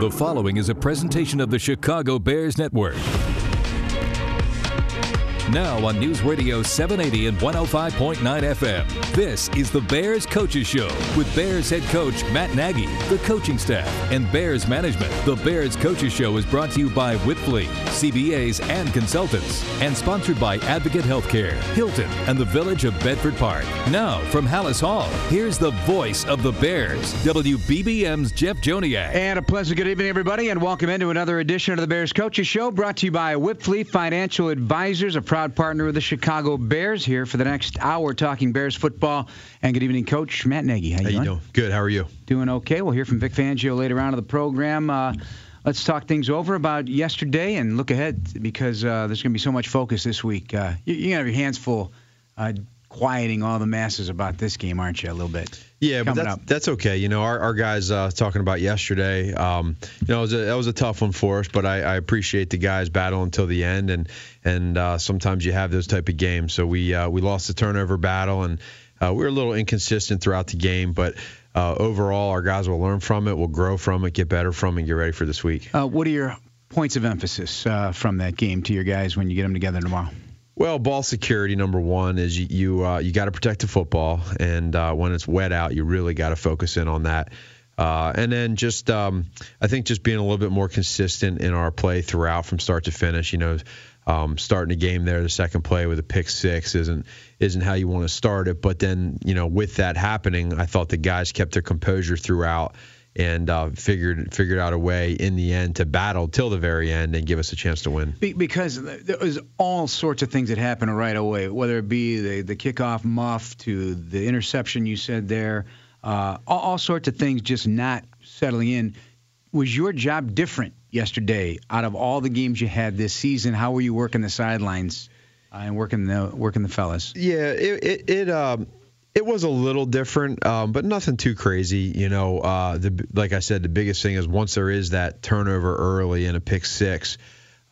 The following is a presentation of the Chicago Bears Network. Now on News Radio 780 and 105.9 FM. This is the Bears Coaches Show with Bears head coach Matt Nagy, the coaching staff, and Bears management. The Bears Coaches Show is brought to you by Wipfli, CPAs and consultants, and sponsored by Advocate Healthcare, Hilton, and the Village of Bedford Park. Now from Halas Hall, here's the voice of the Bears, WBBM's Jeff Joniak. And a pleasant good evening, everybody, and welcome into another edition of the Bears Coaches Show, brought to you by Wipfli Financial Advisors, a proud partner of the Chicago Bears. Here for the next hour, talking Bears football. And good evening, Coach Matt Nagy. How, you, you doing? Good. How are you? Doing okay. We'll hear from Vic Fangio later on in the program. Uh, let's talk things over about yesterday and look ahead because uh, there's going to be so much focus this week. Uh, you, you're going to have your hands full uh, quieting all the masses about this game, aren't you, a little bit? Yeah, but that's, that's okay. You know, our, our guys uh, talking about yesterday. Um, you know, it was a, that was a tough one for us, but I, I appreciate the guys battle until the end, and and uh, sometimes you have those type of games. So we uh, we lost the turnover battle, and uh, we were a little inconsistent throughout the game, but. Uh, overall, our guys will learn from it, will grow from it, get better from it, and get ready for this week. Uh, what are your points of emphasis uh, from that game to your guys when you get them together tomorrow? Well, ball security number one is you you, uh, you got to protect the football, and uh, when it's wet out, you really got to focus in on that. Uh, and then just um, I think just being a little bit more consistent in our play throughout from start to finish. You know, um, starting a game there, the second play with a pick six isn't isn't how you want to start it. But then you know, with that happening, I thought the guys kept their composure throughout and uh, figured figured out a way in the end to battle till the very end and give us a chance to win. Because there was all sorts of things that happened right away, whether it be the, the kickoff muff to the interception you said there, uh, all, all sorts of things just not settling in. Was your job different yesterday out of all the games you had this season? How were you working the sidelines uh, and working the working the fellas? Yeah, it it, it um it was a little different, um, but nothing too crazy. You know, uh, the like I said, the biggest thing is once there is that turnover early and a pick six.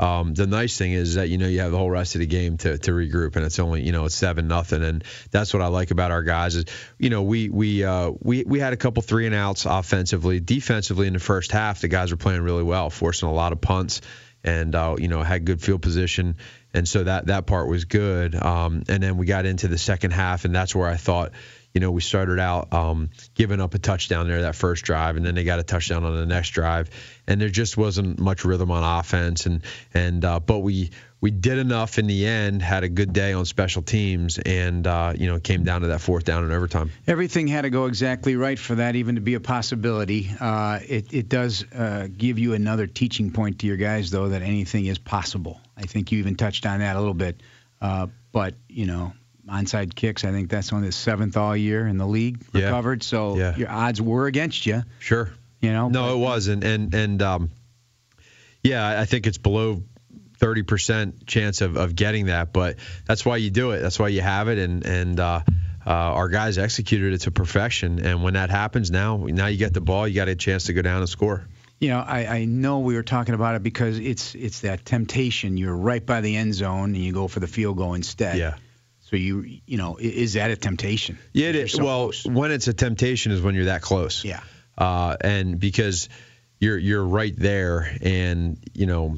Um, the nice thing is that you know you have the whole rest of the game to, to regroup, and it's only you know it's seven nothing, and that's what I like about our guys is you know we we uh, we we had a couple three and outs offensively, defensively in the first half. The guys were playing really well, forcing a lot of punts, and uh, you know had good field position, and so that that part was good. Um, and then we got into the second half, and that's where I thought you know, we started out um, giving up a touchdown there that first drive, and then they got a touchdown on the next drive, and there just wasn't much rhythm on offense, and and uh, but we we did enough in the end, had a good day on special teams, and uh, you know, came down to that fourth down in overtime. Everything had to go exactly right for that even to be a possibility. Uh, it, it does uh, give you another teaching point to your guys, though, that anything is possible. I think you even touched on that a little bit. Uh, but, you know, onside kicks, I think that's only the seventh all year in the league Yeah. recovered. So Yeah. your odds were against you, Sure. you know. No, but- it wasn't, and and um, yeah, I think it's below. 30% chance of, of getting that, but that's why you do it. That's why you have it, and and uh, uh, our guys executed it to perfection. And when that happens, now now you get the ball, you got a chance to go down and score. You know, I, I know we were talking about it because it's it's that temptation. You're right by the end zone and you go for the field goal instead. Yeah. So you you know, is that a temptation? Yeah, it is. So well, close. when it's a temptation is when you're that close. Yeah. Uh, and because you're you're right there, and you know,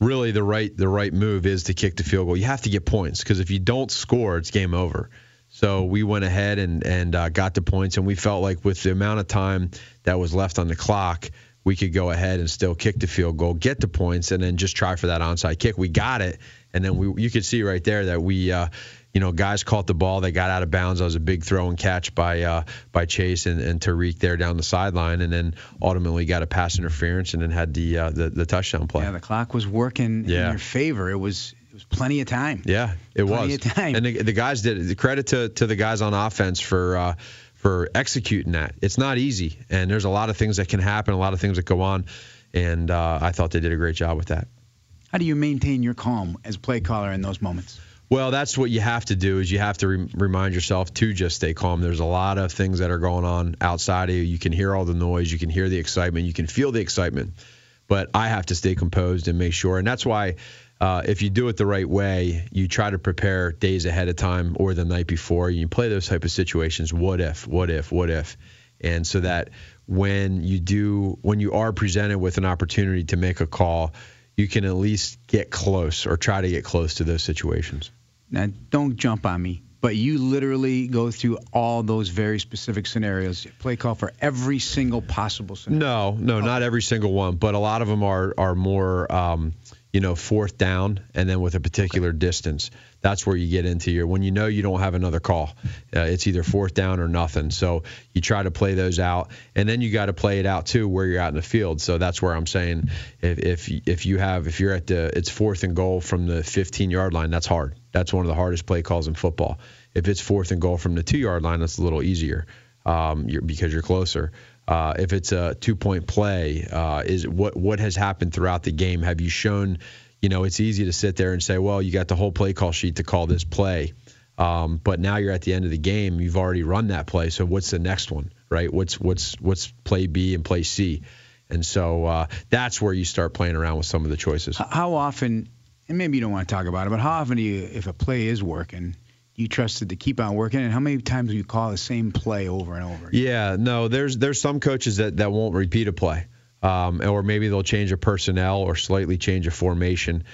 really the right the right move is to kick the field goal. You have to get points because if you don't score, it's game over. So we went ahead and and uh, got the points, and we felt like with the amount of time that was left on the clock, we could go ahead and still kick the field goal, get the points, and then just try for that onside kick. We got it, and then we you could see right there that we. Uh, you know, guys caught the ball. They got out of bounds. That was a big throw and catch by uh, by Chase and, and Tarik there down the sideline, and then ultimately got a pass interference and then had the uh, the, the touchdown play. Yeah, the clock was working in your favor. It was it was plenty of time. Yeah, it Plenty was. of time. And the, the guys did it. The credit to, to the guys on offense for uh, for executing that. It's not easy, and there's a lot of things that can happen, a lot of things that go on, and uh, I thought they did a great job with that. How do you maintain your calm as play caller in those moments? Well, that's what you have to do is you have to re- remind yourself to just stay calm. There's a lot of things that are going on outside of you. You can hear all the noise, you can hear the excitement, you can feel the excitement. But I have to stay composed and make sure. And that's why uh, if you do it the right way, you try to prepare days ahead of time or the night before. You play those type of situations. What if? What if? What if? And so that when you do when you are presented with an opportunity to make a call, you can at least get close or try to get close to those situations. Now, don't jump on me, but you literally go through all those very specific scenarios. Play call for every single possible scenario. No, no, not every single one, but a lot of them are are more, um, you know, fourth down and then with a particular distance. That's where you get into your when you know you don't have another call. Uh, it's either fourth down or nothing. So you try to play those out, and then you got to play it out too where you're out in the field. So that's where I'm saying if if if you have if you're at the it's fourth and goal from the 15 yard line, that's hard. That's one of the hardest play calls in football. If it's fourth and goal from the two yard line, that's a little easier um, you're, because you're closer. Uh, if it's a two point play, uh, is what what has happened throughout the game? Have you shown? You know, it's easy to sit there and say, well, you got the whole play call sheet to call this play. Um, but now you're at the end of the game. You've already run that play. So what's the next one, right? What's what's what's play B and play C? And so uh, that's where you start playing around with some of the choices. How often, and maybe you don't want to talk about it, but how often do you, if a play is working, you trusted to keep on working and how many times do you call the same play over and over again? yeah no there's there's some coaches that, that won't repeat a play um, or maybe they'll change a personnel or slightly change a formation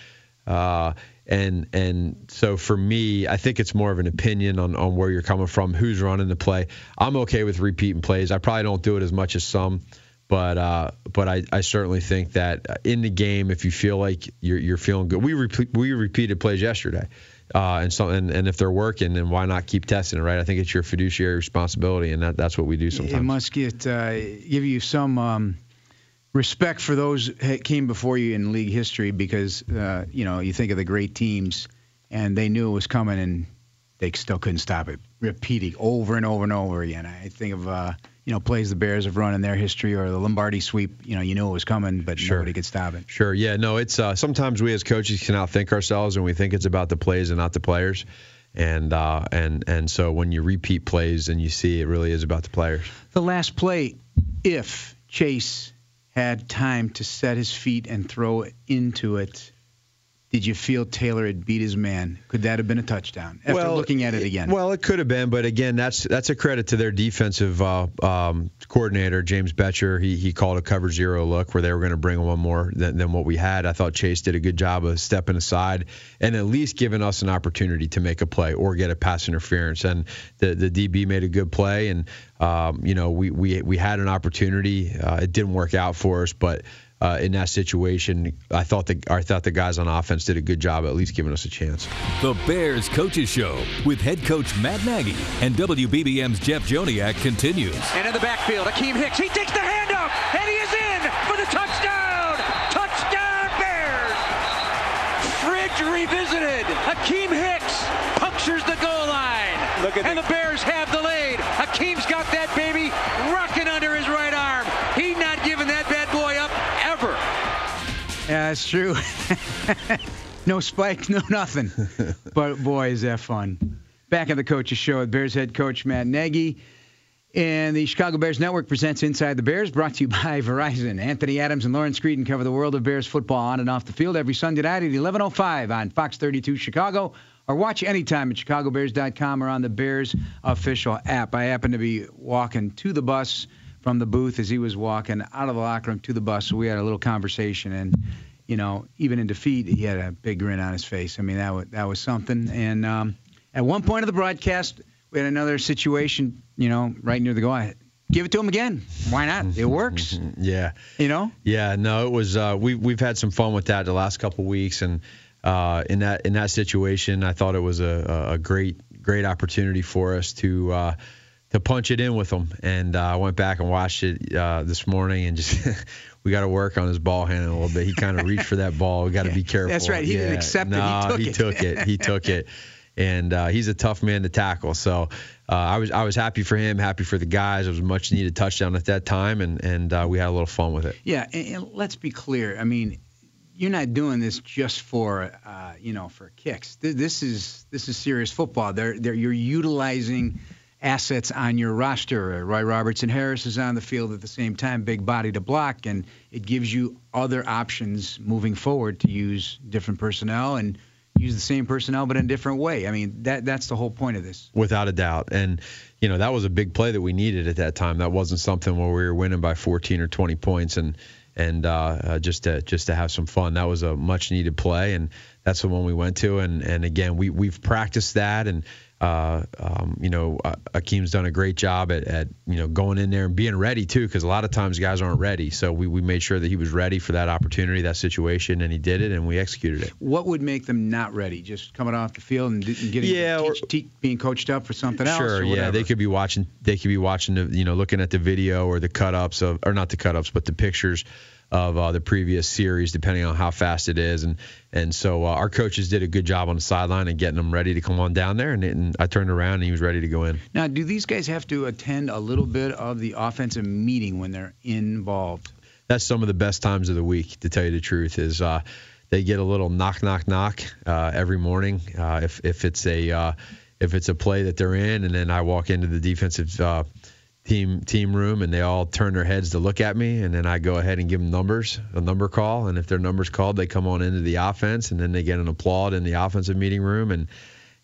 uh, and and so for me I think it's more of an opinion on, on where you're coming from who's running the play I'm okay with repeating plays I probably don't do it as much as some but uh, but I, I certainly think that in the game, if you feel like you're, you're feeling good, we we repeated plays yesterday. Uh, and so and, and if they're working, then why not keep testing it, right? I think it's your fiduciary responsibility, and that, that's what we do sometimes. It must get uh, give you some um, respect for those that came before you in league history, because uh, you know you think of the great teams, and they knew it was coming, and they still couldn't stop it, repeating over and over and over again. I think of uh, you know, plays the Bears have run in their history or the Lombardi sweep, you know, you knew it was coming, but sure. nobody could stop it. Sure. Yeah. No, it's uh, sometimes we as coaches can outthink ourselves and we think it's about the plays and not the players. And uh, and and so when you repeat plays and you see it really is about the players. The last play, if Chase had time to set his feet and throw into it did you feel Taylor had beat his man? Could that have been a touchdown? After well, looking at it again. Well, it could have been, but again, that's that's a credit to their defensive uh, um, coordinator, James Bettcher. He he called a cover zero look where they were going to bring one more than, than what we had. I thought Chase did a good job of stepping aside and at least giving us an opportunity to make a play or get a pass interference. And the the DB made a good play, and um, you know we we we had an opportunity. Uh, it didn't work out for us, but uh, in that situation. I thought the I thought the guys on offense did a good job, at least giving us a chance. The Bears Coaches Show with head coach Matt Nagy and WBBM's Jeff Joniak continues. And in the backfield, Akiem Hicks. He takes the handoff, and he is in for the touchdown. Touchdown, Bears. Fridge revisited. Akiem Hicks punctures the goal line. Look at and the, the Bears have the lead. Akiem's got that baby that's true. no spike, no nothing. but boy, is that fun. Back at the coaches show with Bears head coach Matt Nagy. And the Chicago Bears Network presents Inside the Bears, brought to you by Verizon. Anthony Adams and Lawrence Creedon cover the world of Bears football on and off the field every Sunday night at 11:05 on Fox 32 Chicago, or watch anytime at chicagobears.com or on the Bears official app. I happen to be walking to the bus from the booth as he was walking out of the locker room to the bus. So we had a little conversation, and you know, even in defeat, he had a big grin on his face. I mean, that was that was something. And um, at one point of the broadcast, we had another situation, you know, right near the goal. I, give it to him again. Why not? It works. yeah. You know. Yeah. No, it was. Uh, we we've had some fun with that the last couple weeks, and uh, in that in that situation, I thought it was a, a great great opportunity for us to. Uh, to punch it in with him. And uh, I went back and watched it uh, this morning, and just we got to work on his ball handling a little bit. He kind of reached for that ball. We got to be careful. That's right. He yeah. didn't accept no, it. He took he it. Took it. He took it. And uh, he's a tough man to tackle. So uh, I was I was happy for him, happy for the guys. It was a much needed touchdown at that time, and and uh, we had a little fun with it. Yeah, and, and let's be clear. I mean, you're not doing this just for uh, you know for kicks. This is this is serious football. They're, they're you're utilizing assets on your roster. Roy Robertson Harris is on the field at the same time, big body to block, and it gives you other options moving forward to use different personnel. And use the same personnel but in a different way. I mean, that that's the whole point of this. Without a doubt. And, you know, that was a big play that we needed at that time. That wasn't something where we were winning by 14 or 20 points and and uh, uh, just to just to have some fun. That was a much needed play, and that's the one we went to. And and again, we we've practiced that, and uh, um, you know, uh, Akiem's done a great job at, at, you know going in there and being ready too, because a lot of times guys aren't ready. So we, we made sure that he was ready for that opportunity, that situation, and he did it, and we executed it. What would make them not ready? Just coming off the field and, getting yeah, teach, or, teach, being coached up for something else. Sure, yeah, they could be watching. They could be watching the, you know, looking at the video or the cut ups of, or not the cut ups, but the pictures of uh, the previous series, depending on how fast it is. And and so uh, our coaches did a good job on the sideline and getting them ready to come on down there. And, and, I turned around and he was ready to go in. Now, do these guys have to attend a little bit of the offensive meeting when they're involved? That's some of the best times of the week, to tell you the truth. Is uh, they get a little knock, knock, knock uh, every morning. Uh, if if it's a uh, if it's a play that they're in, and then I walk into the defensive team team room and they all turn their heads to look at me and then I go ahead and give them numbers a number call and if their numbers called they come on into the offense and then they get an applaud in the offensive meeting room and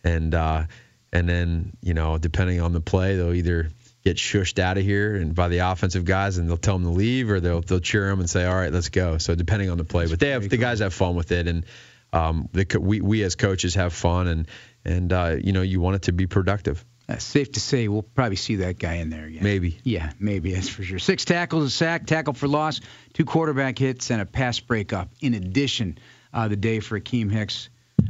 and uh and then you know depending on the play they'll either get shushed out of here and by the offensive guys and they'll tell them to leave or they'll they'll cheer them and say all right let's go. So depending on the play but they have the guys have fun with it and um the, we we as coaches have fun and and uh you know you want it to be productive uh, safe to say we'll probably see that guy in there again. Maybe. Yeah, maybe that's for sure. Six tackles, a sack, tackle for loss, two quarterback hits, and a pass breakup. In addition, uh, the day for Akiem Hicks.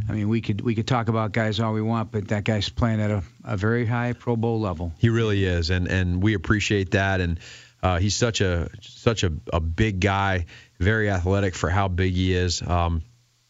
I mean, we could we could talk about guys all we want, but that guy's playing at a, a very high Pro Bowl level. He really is, and and we appreciate that. And uh, he's such a such a, a big guy, very athletic for how big he is. Um,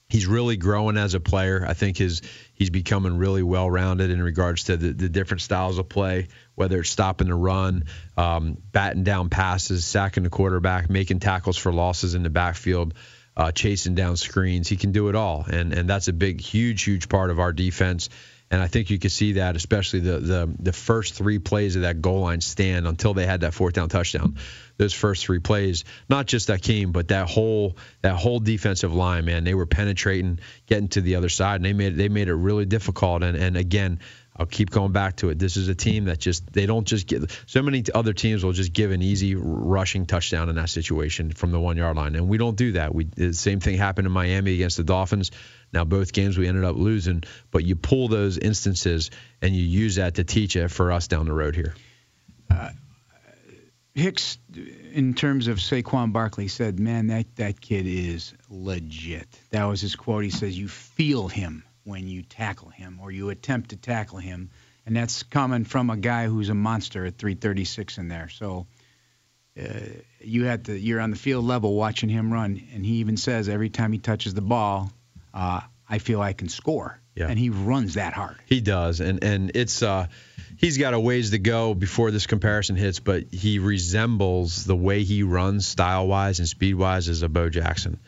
he's really growing as a player. I think his he's becoming really well rounded in regards to the, the, different styles of play, whether it's stopping the run, um, batting down passes, sacking the quarterback, making tackles for losses in the backfield. Uh, chasing down screens, he can do it all, and and that's a big, huge, huge part of our defense. And I think you could see that, especially the the the first three plays of that goal line stand until they had that fourth down touchdown. Those first three plays, not just Akiem, but that whole that whole defensive line, man, they were penetrating, getting to the other side, and they made they made it really difficult. And and again, I'll keep going back to it. This is a team that just they don't just get so many other teams will just give an easy rushing touchdown in that situation from the one yard line, and we don't do that. We the same thing happened in Miami against the Dolphins. Now both games we ended up losing, but you pull those instances and you use that to teach it for us down the road here. Uh, Hicks, in terms of Saquon Barkley, said, "Man, that that kid is legit." That was his quote. He says, "You feel him." when you tackle him or you attempt to tackle him. And that's coming from a guy who's a monster at 336 in there. So uh, you had to, you're on the field level watching him run, and he even says every time he touches the ball, uh, I feel I can score. Yeah. And he runs that hard. He does, and and it's uh, he's got a ways to go before this comparison hits, but he resembles the way he runs style wise and speed wise as a Bo Jackson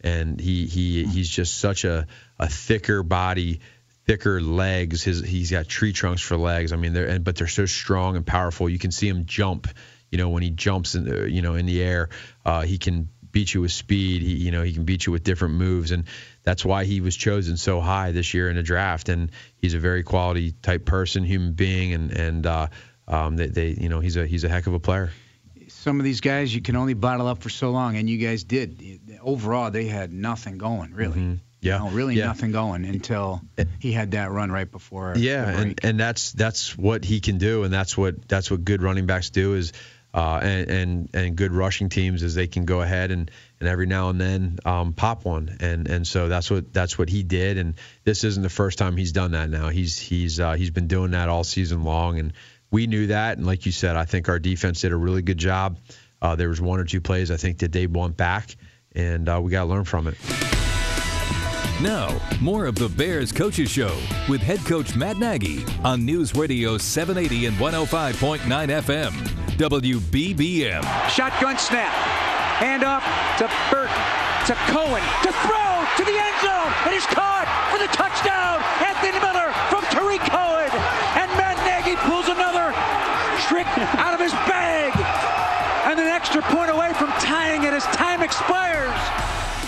and he he he's just such a a thicker body, thicker legs. His he's got tree trunks for legs. I mean, they're and, but they're so strong and powerful. You can see him jump. You know, when he jumps in the, you know in the air, uh, he can beat you with speed. He you know he can beat you with different moves, and that's why he was chosen so high this year in the draft. And he's a very quality type person, human being, and and uh, um, they, they you know he's a he's a heck of a player some of these guys you can only bottle up for so long, and you guys did. Overall, they had nothing going really. Mm-hmm. Yeah, know, really yeah. nothing going until he had that run right before. Yeah, and and that's that's what he can do, and that's what that's what good running backs do is. Uh, and, and and good rushing teams is they can go ahead and, and every now and then um, pop one. And and so that's what that's what he did. And this isn't the first time he's done that now. He's he's uh, he's been doing that all season long. And we knew that, and like you said, I think our defense did a really good job. Uh, there was one or two plays I think that they want back, and uh, we got to learn from it. Now, more of the Bears Coaches Show with head coach Matt Nagy on News Radio 780 and 105.9 FM, WBBM. Shotgun snap. Hand off to Burton, to Cohen, to throw to the end zone. And It is caught for the touchdown. Anthony Miller from Tarik Cohen. And Matt Nagy pulls another trick out of his bag. And an extra point away from tying it as time expires.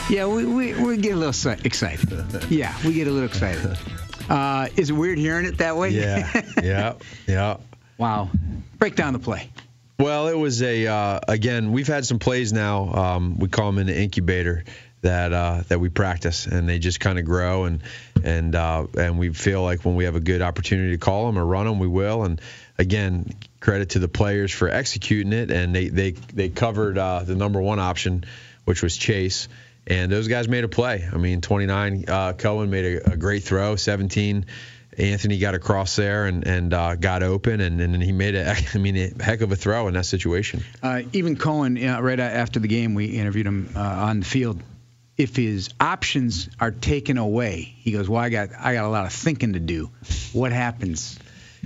Yeah, we, we, we get a little excited. Yeah, we get a little excited. Uh, is it weird hearing it that way? Yeah, yeah, yeah. wow. Break down the play. Well, it was a uh, again. We've had some plays now. Um, we call them in the incubator that uh, that we practice, and they just kind of grow and and uh, and we feel like when we have a good opportunity to call them or run them, we will. And again, credit to the players for executing it, and they they they covered uh, the number one option, which was Chase. And those guys made a play. I mean, 29, uh, Cohen made a, a great throw. 17, Anthony got across there and, and uh, got open, and, and he made a, I mean, a heck of a throw in that situation. Uh, even Cohen, right after the game, we interviewed him uh, on the field. If his options are taken away, he goes, "Well, I got I got a lot of thinking to do. What happens?"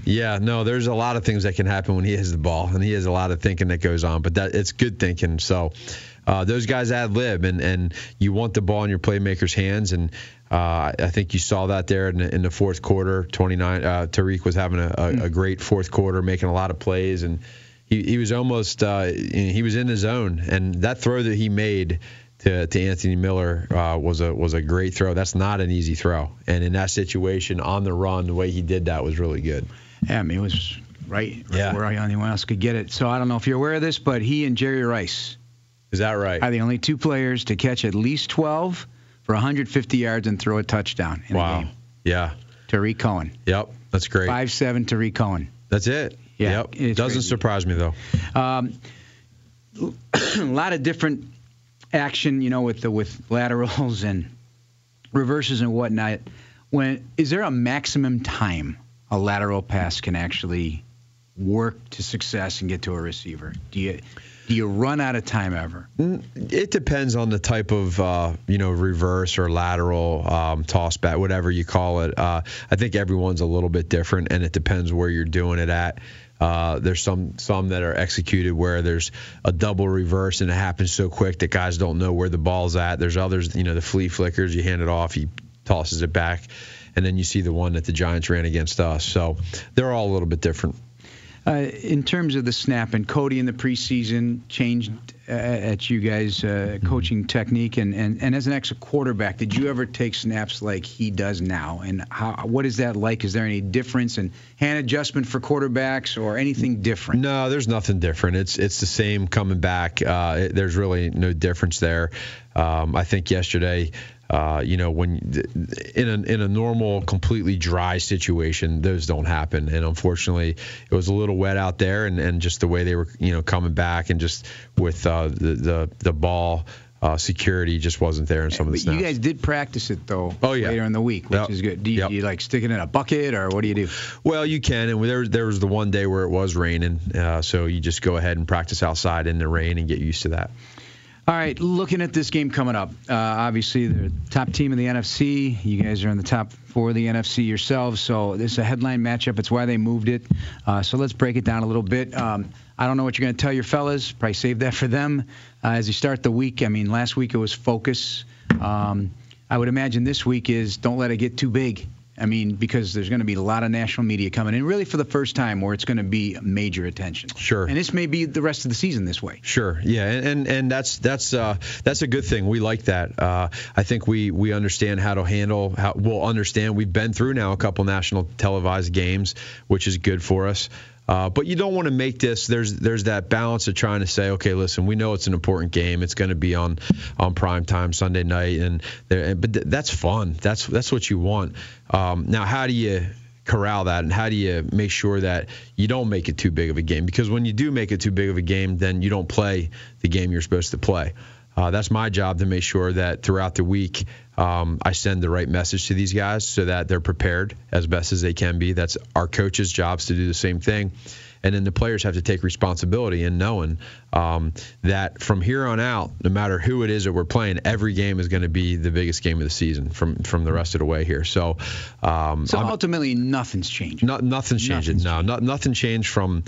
Yeah, no, there's a lot of things that can happen when he has the ball, and he has a lot of thinking that goes on. But that it's good thinking. So uh, those guys ad lib, and and you want the ball in your playmakers' hands, and uh, I think you saw that there in the, in the fourth quarter. 29, uh, Tarik was having a, a, a, great fourth quarter, making a lot of plays, and he he was almost uh, he was in his zone, and that throw that he made. To, to Anthony Miller uh, was a was a great throw. That's not an easy throw, and in that situation, on the run, the way he did that was really good. Yeah, I mean, it was right, right Yeah. where anyone else could get it. So I don't know if you're aware of this, but he and Jerry Rice Is that right? are the only two players to catch at least 12 for 150 yards and throw a touchdown in a wow. game. Yeah. Tarik Cohen, Yep. That's great. five seven. Tarik Cohen. That's it. Yeah, Yep. it's Doesn't crazy. surprise me though. Um, a lot of different action, you know, with the with laterals and reverses and whatnot. When is there a maximum time a lateral pass can actually work to success and get to a receiver? Do you do you run out of time ever? It depends on the type of uh, you know reverse or lateral um, toss back, whatever you call it. Uh, I think everyone's a little bit different, and it depends where you're doing it at. Uh, there's some some that are executed where there's a double reverse and it happens so quick that guys don't know where the ball's at. There's others, you know, the flea flickers. You hand it off, he tosses it back, and then you see the one that the Giants ran against us. So they're all a little bit different. Uh, in terms of the snap, and Cody in the preseason changed uh, at you guys' uh, coaching technique, and, and, and as an ex quarterback, did you ever take snaps like he does now? And how, what is that like? Is there any difference in hand adjustment for quarterbacks or anything different? No, there's nothing different. It's it's the same coming back. Uh, it, there's really no difference there. Um, I think yesterday, uh, you know, when in a in a normal, completely dry situation, those don't happen. And unfortunately, it was a little wet out there, and, and just the way they were, you know, coming back, and just with uh, the the the ball. Uh, security just wasn't there in some of the snaps. you guys did practice it though. Oh, yeah. Later in the week, which Yep. is good. Do you, Yep. do you like stick it in a bucket or what do you do? Well, you can, and there there was the one day where it was raining, uh, so you just go ahead and practice outside in the rain and get used to that. All right, looking at this game coming up, uh, obviously the top team in the NFC. You guys are in the top four of the NFC yourselves, so this is a headline matchup. It's why they moved it. Uh, so let's break it down a little bit. Um, I don't know what you're going to tell your fellas. Probably save that for them uh, as you start the week. I mean, last week it was focus. Um, I would imagine this week is don't let it get too big. I mean, because there's going to be a lot of national media coming in, really for the first time, where it's going to be major attention. Sure. And this may be the rest of the season this way. Sure, yeah, and and, and that's that's uh, that's a good thing. We like that. Uh, I think we we understand how to handle. How we'll understand. We've been through now a couple national televised games, which is good for us. Uh, but you don't want to make this. There's there's that balance of trying to say, okay, listen, we know it's an important game. It's going to be on on prime time Sunday night, and there, but th- that's fun. That's that's what you want. Um, now, how do you corral that and how do you make sure that you don't make it too big of a game because when you do make it too big of a game then you don't play the game you're supposed to play uh, that's my job to make sure that throughout the week um, I send the right message to these guys so that they're prepared as best as they can be. That's our coaches' jobs to do the same thing. And then the players have to take responsibility in knowing um, that from here on out, no matter who it is that we're playing, every game is going to be the biggest game of the season from from the rest of the way here. So, um, So I'm- ultimately, nothing's changing. no, nothing's changing. Nothing's no, no, nothing changed from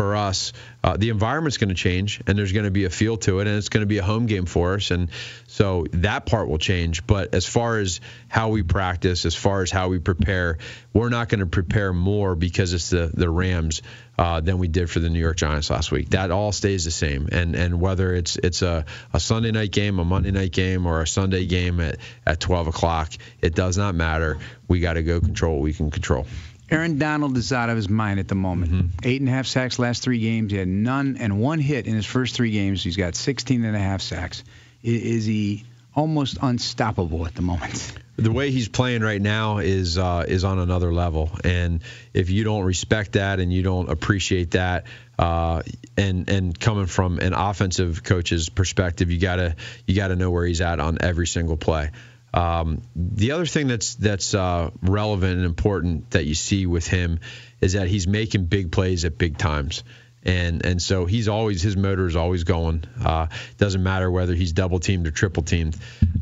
for us, uh, the environment's going to change and there's going to be a feel to it and it's going to be a home game for us. And so that part will change. But as far as how we practice, as far as how we prepare, we're not going to prepare more because it's the, the Rams uh, than we did for the New York Giants last week. That all stays the same. And and whether it's it's a, a Sunday night game, a Monday night game, or a Sunday game at, at 12 o'clock, it does not matter. We got to go control what we can control. Aaron Donald is out of his mind at the moment. Mm-hmm. Eight and a half sacks last three games. He had none and one hit in his first three games. He's got 16 and a half sacks. Is he almost unstoppable at the moment? the way he's playing right now is uh, is on another level. And if you don't respect that and you don't appreciate that, uh, and and coming from an offensive coach's perspective, you gotta you gotta know where he's at on every single play. Um, the other thing that's that's uh, relevant and important that you see with him is that he's making big plays at big times and and so he's always his motor is always going. Uh, doesn't matter whether he's double teamed or triple teamed.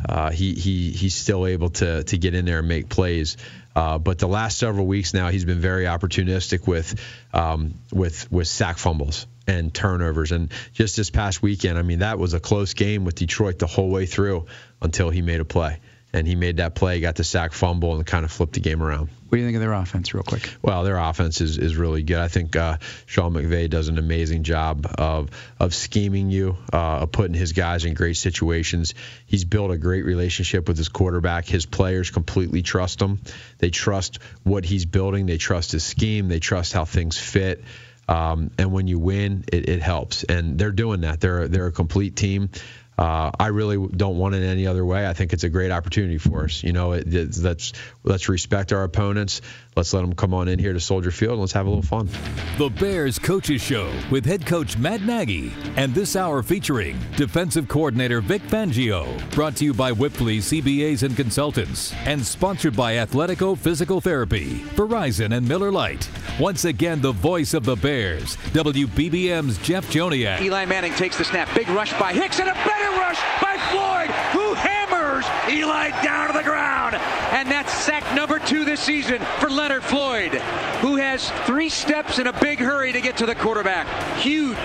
Uh, he he he's still able to to get in there and make plays. Uh, but the last several weeks now, he's been very opportunistic with um, with with sack fumbles and turnovers. And just this past weekend, I mean, that was a close game with Detroit the whole way through until he made a play. And he made that play, got the sack fumble, and kind of flipped the game around. What do you think of their offense, real quick? Well, their offense is, is really good. I think uh, Sean McVay does an amazing job of of scheming you, uh, of putting his guys in great situations. He's built a great relationship with his quarterback. His players completely trust him. They trust what he's building. They trust his scheme. They trust how things fit. Um, and when you win, it, it helps. And they're doing that. They're they're a complete team. Uh, I really don't want it any other way. I think it's a great opportunity for us. You know, it, it, let's let's respect our opponents. Let's let them come on in here to Soldier Field and let's have a little fun. The Bears Coaches Show with head coach Matt Nagy. And this hour featuring defensive coordinator Vic Fangio. Brought to you by Wipfli CPAs and Consultants. And sponsored by Athletico Physical Therapy, Verizon, and Miller Lite. Once again, the voice of the Bears, WBBM's Jeff Joniak. Eli Manning takes the snap. Big rush by Hicks and a better rush by Floyd, who hammers Eli down to the ground. And that's sack number two this season for Leonard Floyd, who has three steps in a big hurry to get to the quarterback. Huge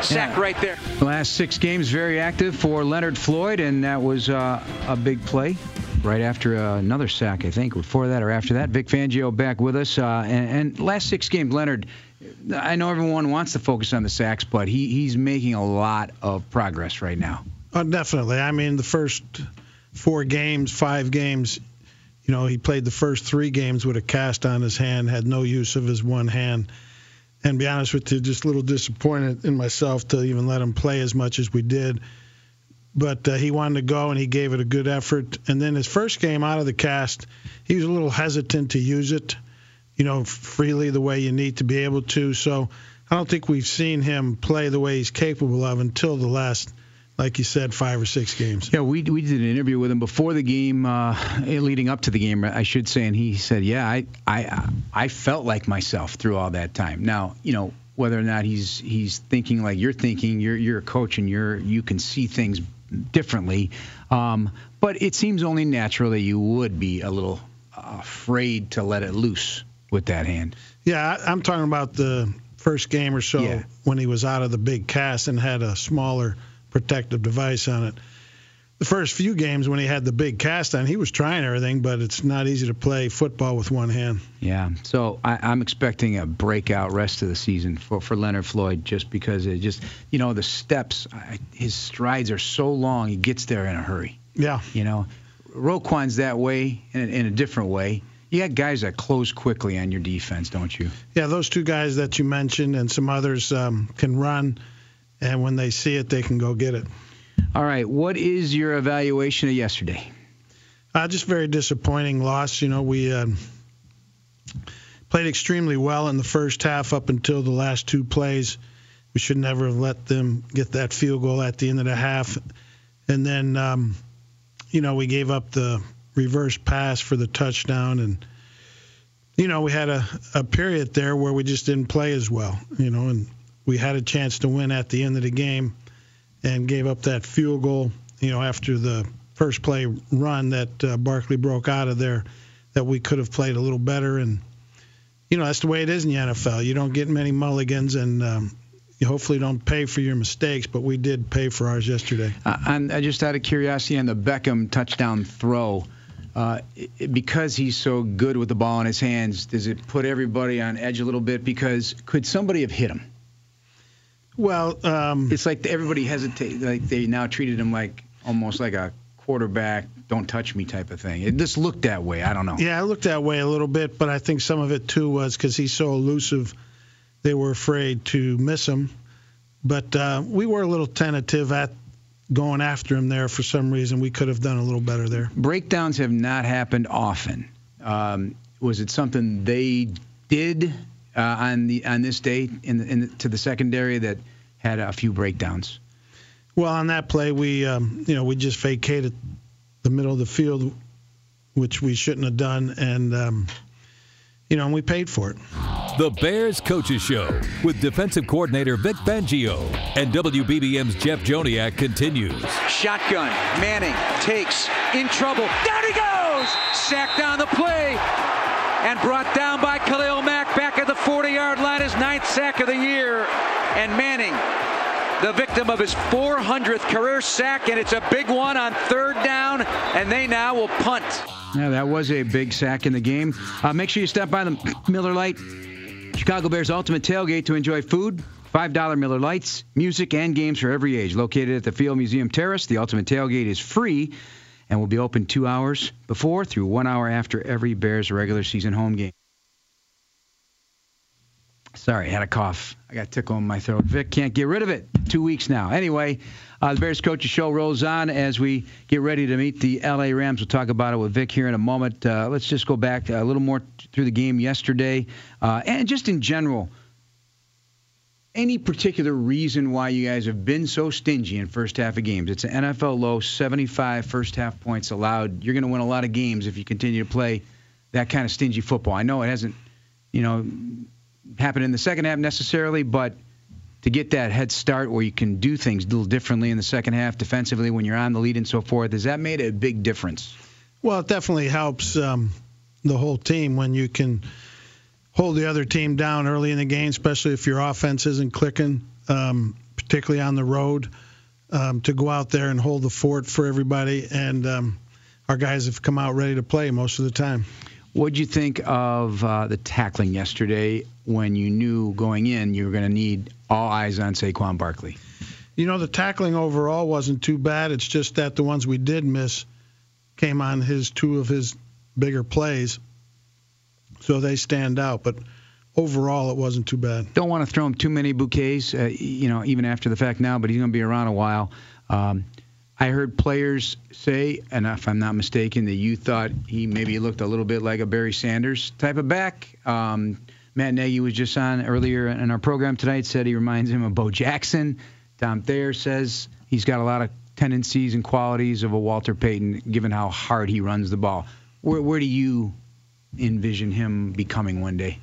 sack Yeah. right there. The last six games very active for Leonard Floyd, and that was uh, a big play. Right after uh, another sack, I think. Before that or after that, Vic Fangio back with us. Uh, and, and last six games, Leonard. I know everyone wants to focus on the sacks, but he, he's making a lot of progress right now. Oh, definitely. I mean, the first four games, five games, you know, he played the first three games with a cast on his hand, had no use of his one hand. And be honest with you, just a little disappointed in myself to even let him play as much as we did. But uh, he wanted to go and he gave it a good effort. And then his first game out of the cast, he was a little hesitant to use it, you know, freely the way you need to be able to. So I don't think we've seen him play the way he's capable of until the last, like you said, five or six games. Yeah, we we did an interview with him before the game, uh, leading up to the game, I should say, and he said, "Yeah, I I I felt like myself through all that time." Now, you know, whether or not he's he's thinking like you're thinking, you're you're a coach and you're you can see things differently, um, but it seems only natural that you would be a little afraid to let it loose with that hand. Yeah, I- I'm talking about the first game or so Yeah. when he was out of the big cast and had a smaller protective device on it. The first few games when he had the big cast on, he was trying everything, but it's not easy to play football with one hand. Yeah, so I, I'm expecting a breakout rest of the season for, for Leonard Floyd, just because it just, you know, the steps, I, his strides are so long, he gets there in a hurry. Yeah. You know, Roquan's that way in, in a different way. You got guys that close quickly on your defense, don't you? Yeah, those two guys that you mentioned and some others um, can run, and when they see it, they can go get it. All right, what is your evaluation of yesterday? Uh, just very disappointing loss. You know, we um, played extremely well in the first half up until the last two plays. We should never have let them get that field goal at the end of the half. And then, um, you know, we gave up the reverse pass for the touchdown. And, you know, we had a, a period there where we just didn't play as well, you know, and we had a chance to win at the end of the game and gave up that field goal, you know, after the first play run that uh, Barkley broke out of there, that we could have played a little better. And, you know, that's the way it is in the NFL. You don't get many mulligans, and um, you hopefully don't pay for your mistakes, but we did pay for ours yesterday. And uh, just out of curiosity, on the Beckham touchdown throw, uh, it, because he's so good with the ball in his hands, does it put everybody on edge a little bit? Because could somebody have hit him? Well, um, It's like everybody hesitate, like they now treated him like almost like a quarterback, don't touch me type of thing. It just looked that way. I don't know. yeah, it looked that way a little bit, but I think some of it too was because he's so elusive. They were afraid to miss him, but uh, we were a little tentative at going after him there for some reason. We could have done a little better there. Breakdowns have not happened often. Um, was it something they did uh, on the on this day in, in the, to the secondary that had a few breakdowns? Well, on that play, we um, you know we just vacated the middle of the field, which we shouldn't have done, and um, you know and we paid for it. The Bears Coaches Show with defensive coordinator Vic Fangio and WBBM's Jeff Joniak continues. Shotgun. Manning takes in trouble. Down he goes! Sacked on the play and brought down by Khalil Mack back at the 40-yard line. His ninth sack of the year. And Manning, the victim of his 400th career sack, and it's a big one on third down, and they now will punt. Yeah, that was a big sack in the game. Uh, make sure you stop by the Miller Lite Chicago Bears Ultimate Tailgate to enjoy food. $5 Miller Lites, music, and games for every age. Located at the Field Museum Terrace, the Ultimate Tailgate is free and will be open two hours before through one hour after every Bears regular season home game. Sorry, had a cough. I got a tickle in my throat. Vic can't get rid of it. Two weeks now. Anyway, uh, the Bears Coaches Show rolls on as we get ready to meet the LA Rams. We'll talk about it with Vic here in a moment. Uh, let's just go back a little more through the game yesterday uh, and just in general. Any particular reason why you guys have been so stingy in first half of games? It's an NFL low, 75 first half points allowed. You're going to win a lot of games if you continue to play that kind of stingy football. I know it hasn't, you know, happened in the second half necessarily, but to get that head start where you can do things a little differently in the second half defensively when you're on the lead and so forth, has that made a big difference? Well, it definitely helps um, the whole team when you can hold the other team down early in the game, especially if your offense isn't clicking, um, particularly on the road, um, to go out there and hold the fort for everybody. And um, our guys have come out ready to play most of the time. What'd you think of uh, the tackling yesterday when you knew going in you were going to need all eyes on Saquon Barkley? You know, the tackling overall wasn't too bad. It's just that the ones we did miss came on his two of his bigger plays, so they stand out. But overall, it wasn't too bad. Don't want to throw him too many bouquets, uh, you know, even after the fact now, but he's going to be around a while. Um, I heard players say, and if I'm not mistaken, that you thought he maybe looked a little bit like a Barry Sanders type of back. Um, Matt Nagy was just on earlier in our program tonight, said he reminds him of Bo Jackson. Tom Thayer says he's got a lot of tendencies and qualities of a Walter Payton, given how hard he runs the ball. Where, where do you envision him becoming one day?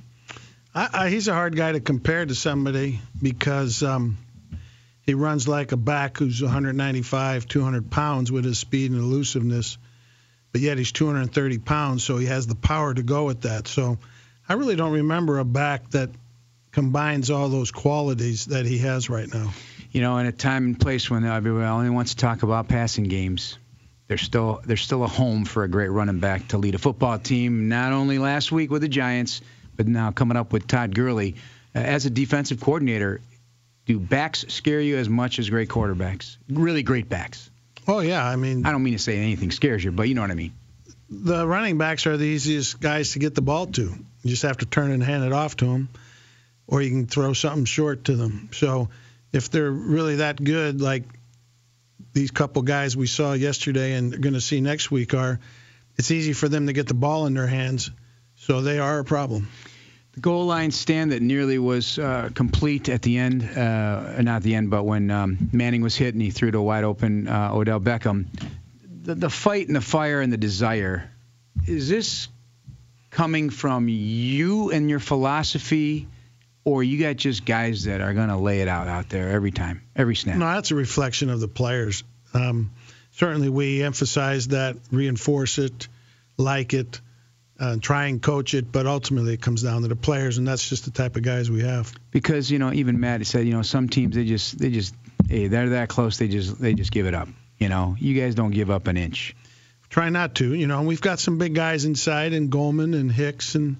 I, I, he's a hard guy to compare to somebody because um, he runs like a back who's 195, 200 pounds with his speed and elusiveness, but yet he's 230 pounds, so he has the power to go at that. So I really don't remember a back that combines all those qualities that he has right now. You know, in a time and place when everyone only wants to talk about passing games, there's still there's still a home for a great running back to lead a football team. Not only last week with the Giants, but now coming up with Todd Gurley uh, as a defensive coordinator. Do backs scare you as much as great quarterbacks? Really great backs. Oh yeah, I mean, I don't mean to say anything scares you, but you know what I mean. The running backs are the easiest guys to get the ball to. You just have to turn and hand it off to them, or you can throw something short to them. So if they're really that good, like these couple guys we saw yesterday and are going to see next week are, it's easy for them to get the ball in their hands. So they are a problem. Goal line stand that nearly was uh, complete at the end, uh, not the end, but when um, Manning was hit and he threw to wide open uh, Odell Beckham. The, the fight and the fire and the desire, is this coming from you and your philosophy? or you got just guys that are going to lay it out out there every time, every snap? No, that's a reflection of the players. Um, certainly, we emphasize that, reinforce it, like it. Uh, try and coach it, but ultimately it comes down to the players, and that's just the type of guys we have. Because you know, even Matt said, you know, some teams they just they just hey they're that close they just they just give it up. You know, you guys don't give up an inch. Try not to. You know, and we've got some big guys inside, and Goldman and Hicks and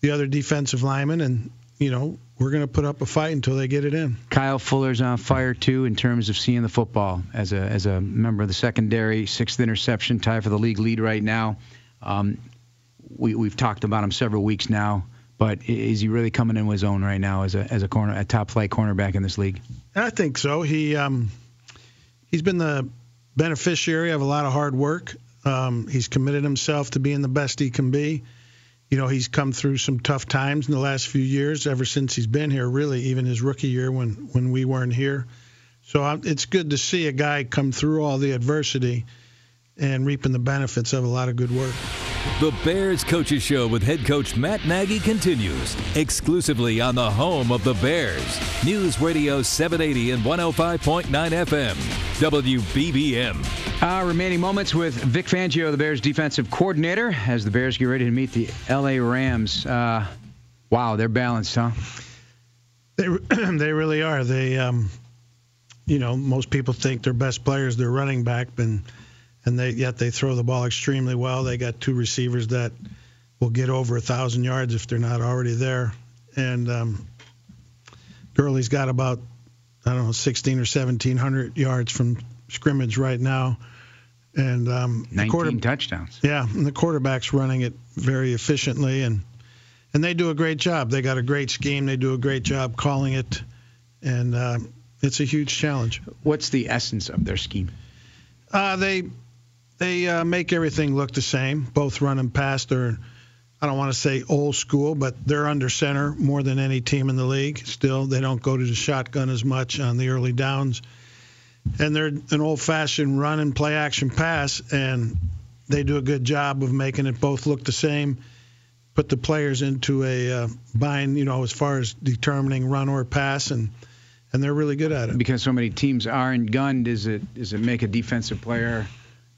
the other defensive linemen, and you know we're going to put up a fight until they get it in. Kyle Fuller's on fire too in terms of seeing the football as a as a member of the secondary, sixth interception, tie for the league lead right now. Um, we we've talked about him several weeks now, but is he really coming in his own right now as a as a corner a top flight cornerback in this league? I think so. He um, he's been the beneficiary of a lot of hard work. Um, he's committed himself to being the best he can be. You know, he's come through some tough times in the last few years, ever since he's been here. Really, even his rookie year when when we weren't here. So um, it's good to see a guy come through all the adversity and reaping the benefits of a lot of good work. The Bears Coaches Show with head coach Matt Nagy continues exclusively on the home of the Bears. News Radio 780 and 105.9 FM. WBBM. Our remaining moments with Vic Fangio, the Bears defensive coordinator, as the Bears get ready to meet the LA Rams. Uh, wow, they're balanced, huh? They, they really are. They, um, you know, most people think their best players their running back, and and they yet they throw the ball extremely well. They got two receivers that will get over a thousand yards if they're not already there, and um, Gurley's got about I don't know 16 or 1700 yards from scrimmage right now, and um, 19 quarter- touchdowns. Yeah, and the quarterback's running it very efficiently, and and they do a great job. They got a great scheme. They do a great job calling it, and uh, it's a huge challenge. What's the essence of their scheme? Uh, they they uh, make everything look the same. Both run and pass. They're, I don't want to say old school, but they're under center more than any team in the league. Still, they don't go to the shotgun as much on the early downs. And they're an old-fashioned run and play action pass, and they do a good job of making it both look the same. Put the players into a uh, bind, you know, as far as determining run or pass, and and they're really good at it. Because so many teams are in gunned, does it does it make a defensive player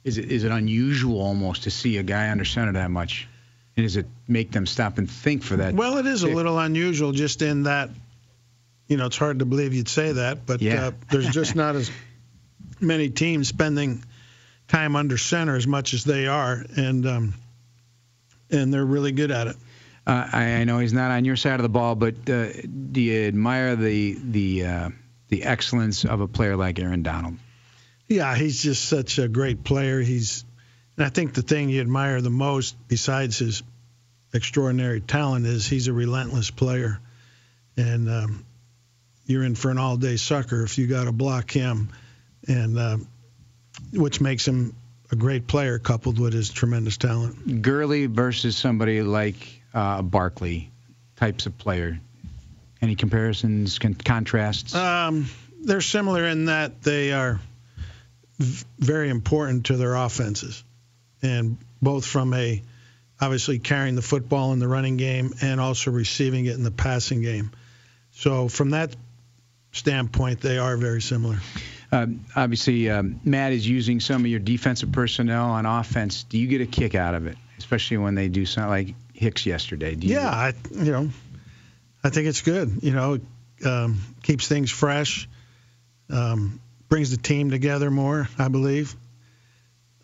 is it is it unusual almost to see a guy under center that much? And does it make them stop and think for that? Well, it is a little unusual just in that, you know, it's hard to believe you'd say that, but yeah. uh, there's just not as many teams spending time under center as much as they are, and um, and they're really good at it. Uh, I, I, know he's not on your side of the ball, but uh, do you admire the the uh, the excellence of a player like Aaron Donald? Yeah, he's just such a great player. He's, and I think the thing you admire the most, besides his extraordinary talent, is he's a relentless player, and um, you're in for an all-day sucker if you got to block him, and uh, which makes him a great player coupled with his tremendous talent. Gurley versus somebody like uh, Barkley, types of player. Any comparisons, con- contrasts? Um, they're similar in that they are very important to their offenses, and both from a obviously carrying the football in the running game and also receiving it in the passing game. So from that standpoint, they are very similar. Uh, obviously, um, Matt is using some of your defensive personnel on offense. Do you get a kick out of it, especially when they do something like Hicks yesterday? yeah, I, you know, I think it's good. You know, um, keeps things fresh. Um, brings the team together more, I believe.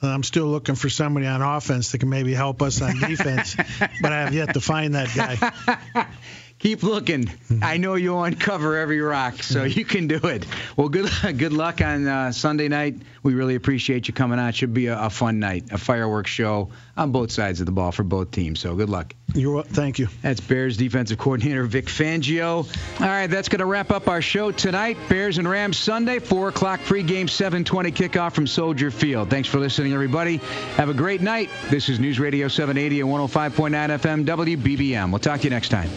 Uh, I'm still looking for somebody on offense that can maybe help us on defense, but I have yet to find that guy. Keep looking. I know you'll uncover every rock, so you can do it. Well, good good luck on uh, Sunday night. We really appreciate you coming out. Should be a, a, fun night, a fireworks show on both sides of the ball for both teams. So good luck. You're, thank you. That's Bears defensive coordinator Vic Fangio. All right, that's going to wrap up our show tonight. Bears and Rams Sunday, 4 o'clock pregame, 7:20 kickoff from Soldier Field. Thanks for listening, everybody. Have a great night. This is News Radio 780 and 105.9 FM WBBM. We'll talk to you next time.